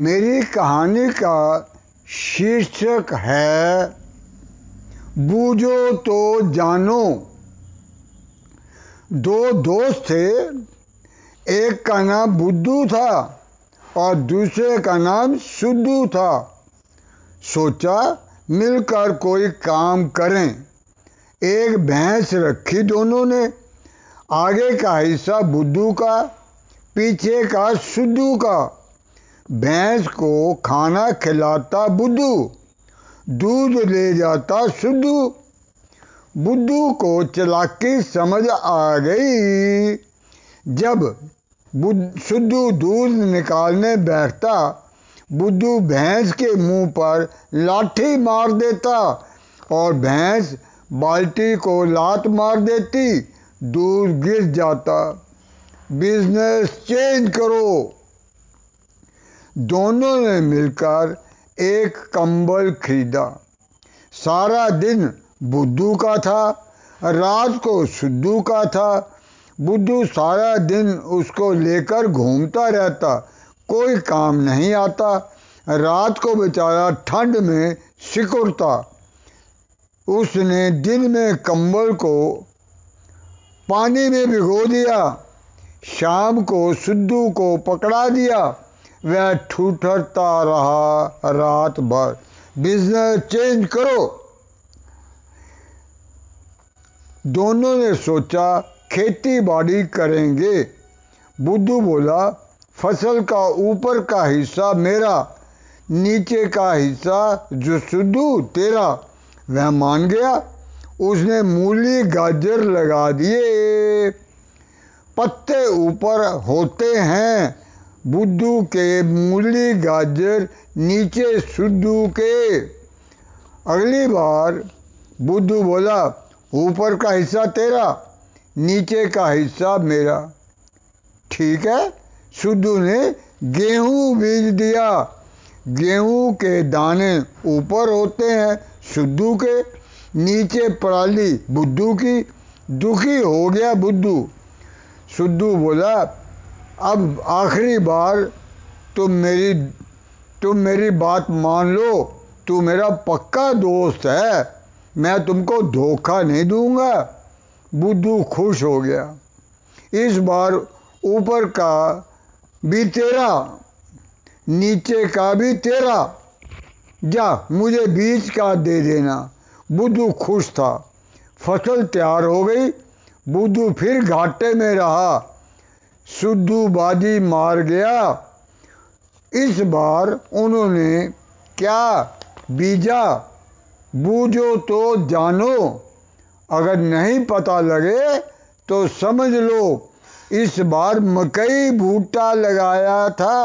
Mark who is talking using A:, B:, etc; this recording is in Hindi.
A: मेरी कहानी का शीर्षक है, बूझो तो जानो। दो दोस्त थे, एक का नाम बुद्धू था और दूसरे का नाम सुद्धू था। सोचा, मिलकर कोई काम करें। एक भैंस रखी दोनों ने, आगे का हिस्सा बुद्धू का, पीछे का सुद्धू का। भैंस को खाना खिलाता बुद्धू, दूध ले जाता सुद्धू बुद्धू को चलाकी समझ आ गई। जब सुद्धू दूध निकालने बैठता, बुद्धू भैंस के मुँह पर लाठी मार देता और भैंस बाल्टी को लात मार देती, दूध गिर जाता। बिज़नेस चेंज करो। दोनों ने मिलकर एक कंबल खरीदा। सारा दिन बुद्धू का था, रात को सुद्धू का था। बुद्धू सारा दिन उसको लेकर घूमता रहता, कोई काम नहीं आता। रात को बेचारा ठंड में सिकुड़ता। उसने दिन में कंबल को पानी में भिगो दिया, शाम को सुद्धू को पकड़ा दिया। वह ठूठरता रहा रात भर। बिज़नेस चेंज करो। दोनों ने सोचा, खेती बाड़ी करेंगे। बुद्धू बोला, फ़सल का ऊपर का हिस्सा मेरा, नीचे का हिस्सा जो सुद्धू तेरा। वह मान गया। उसने मूली, गाजर लगा दिए। पत्ते ऊपर होते हैं। बुद्धू के मूली गाजर नीचे सुद्धू के। अगली बार बुद्धू बोला, ऊपर का हिस्सा तेरा, नीचे का हिस्सा मेरा। ठीक है सुद्धू ने गेहूँ बीज दिया। गेहूँ के दाने ऊपर होते हैं सुद्धू के, नीचे पराली बुद्धू की। दुखी हो गया बुद्धू। सुद्धू बोला अब आखिरी बार तुम मेरी तुम मेरी बात मान लो, तू मेरा पक्का दोस्त है, मैं तुमको धोखा नहीं दूँगा। बुद्धू खुश हो गया। इस बार ऊपर का भी तेरा, नीचे का भी तेरा। जा, मुझे बीज का दे देना। बुद्धू खुश था। फ़सल तैयार हो गई। बुद्धू फिर घाटे में रहा। सुद्धू बाजी मार गया। इस बार उन्होंने क्या बीजा? बूझो तो जानो। अगर नहीं पता लगे तो समझ लो, इस बार मकई भूटा लगाया था।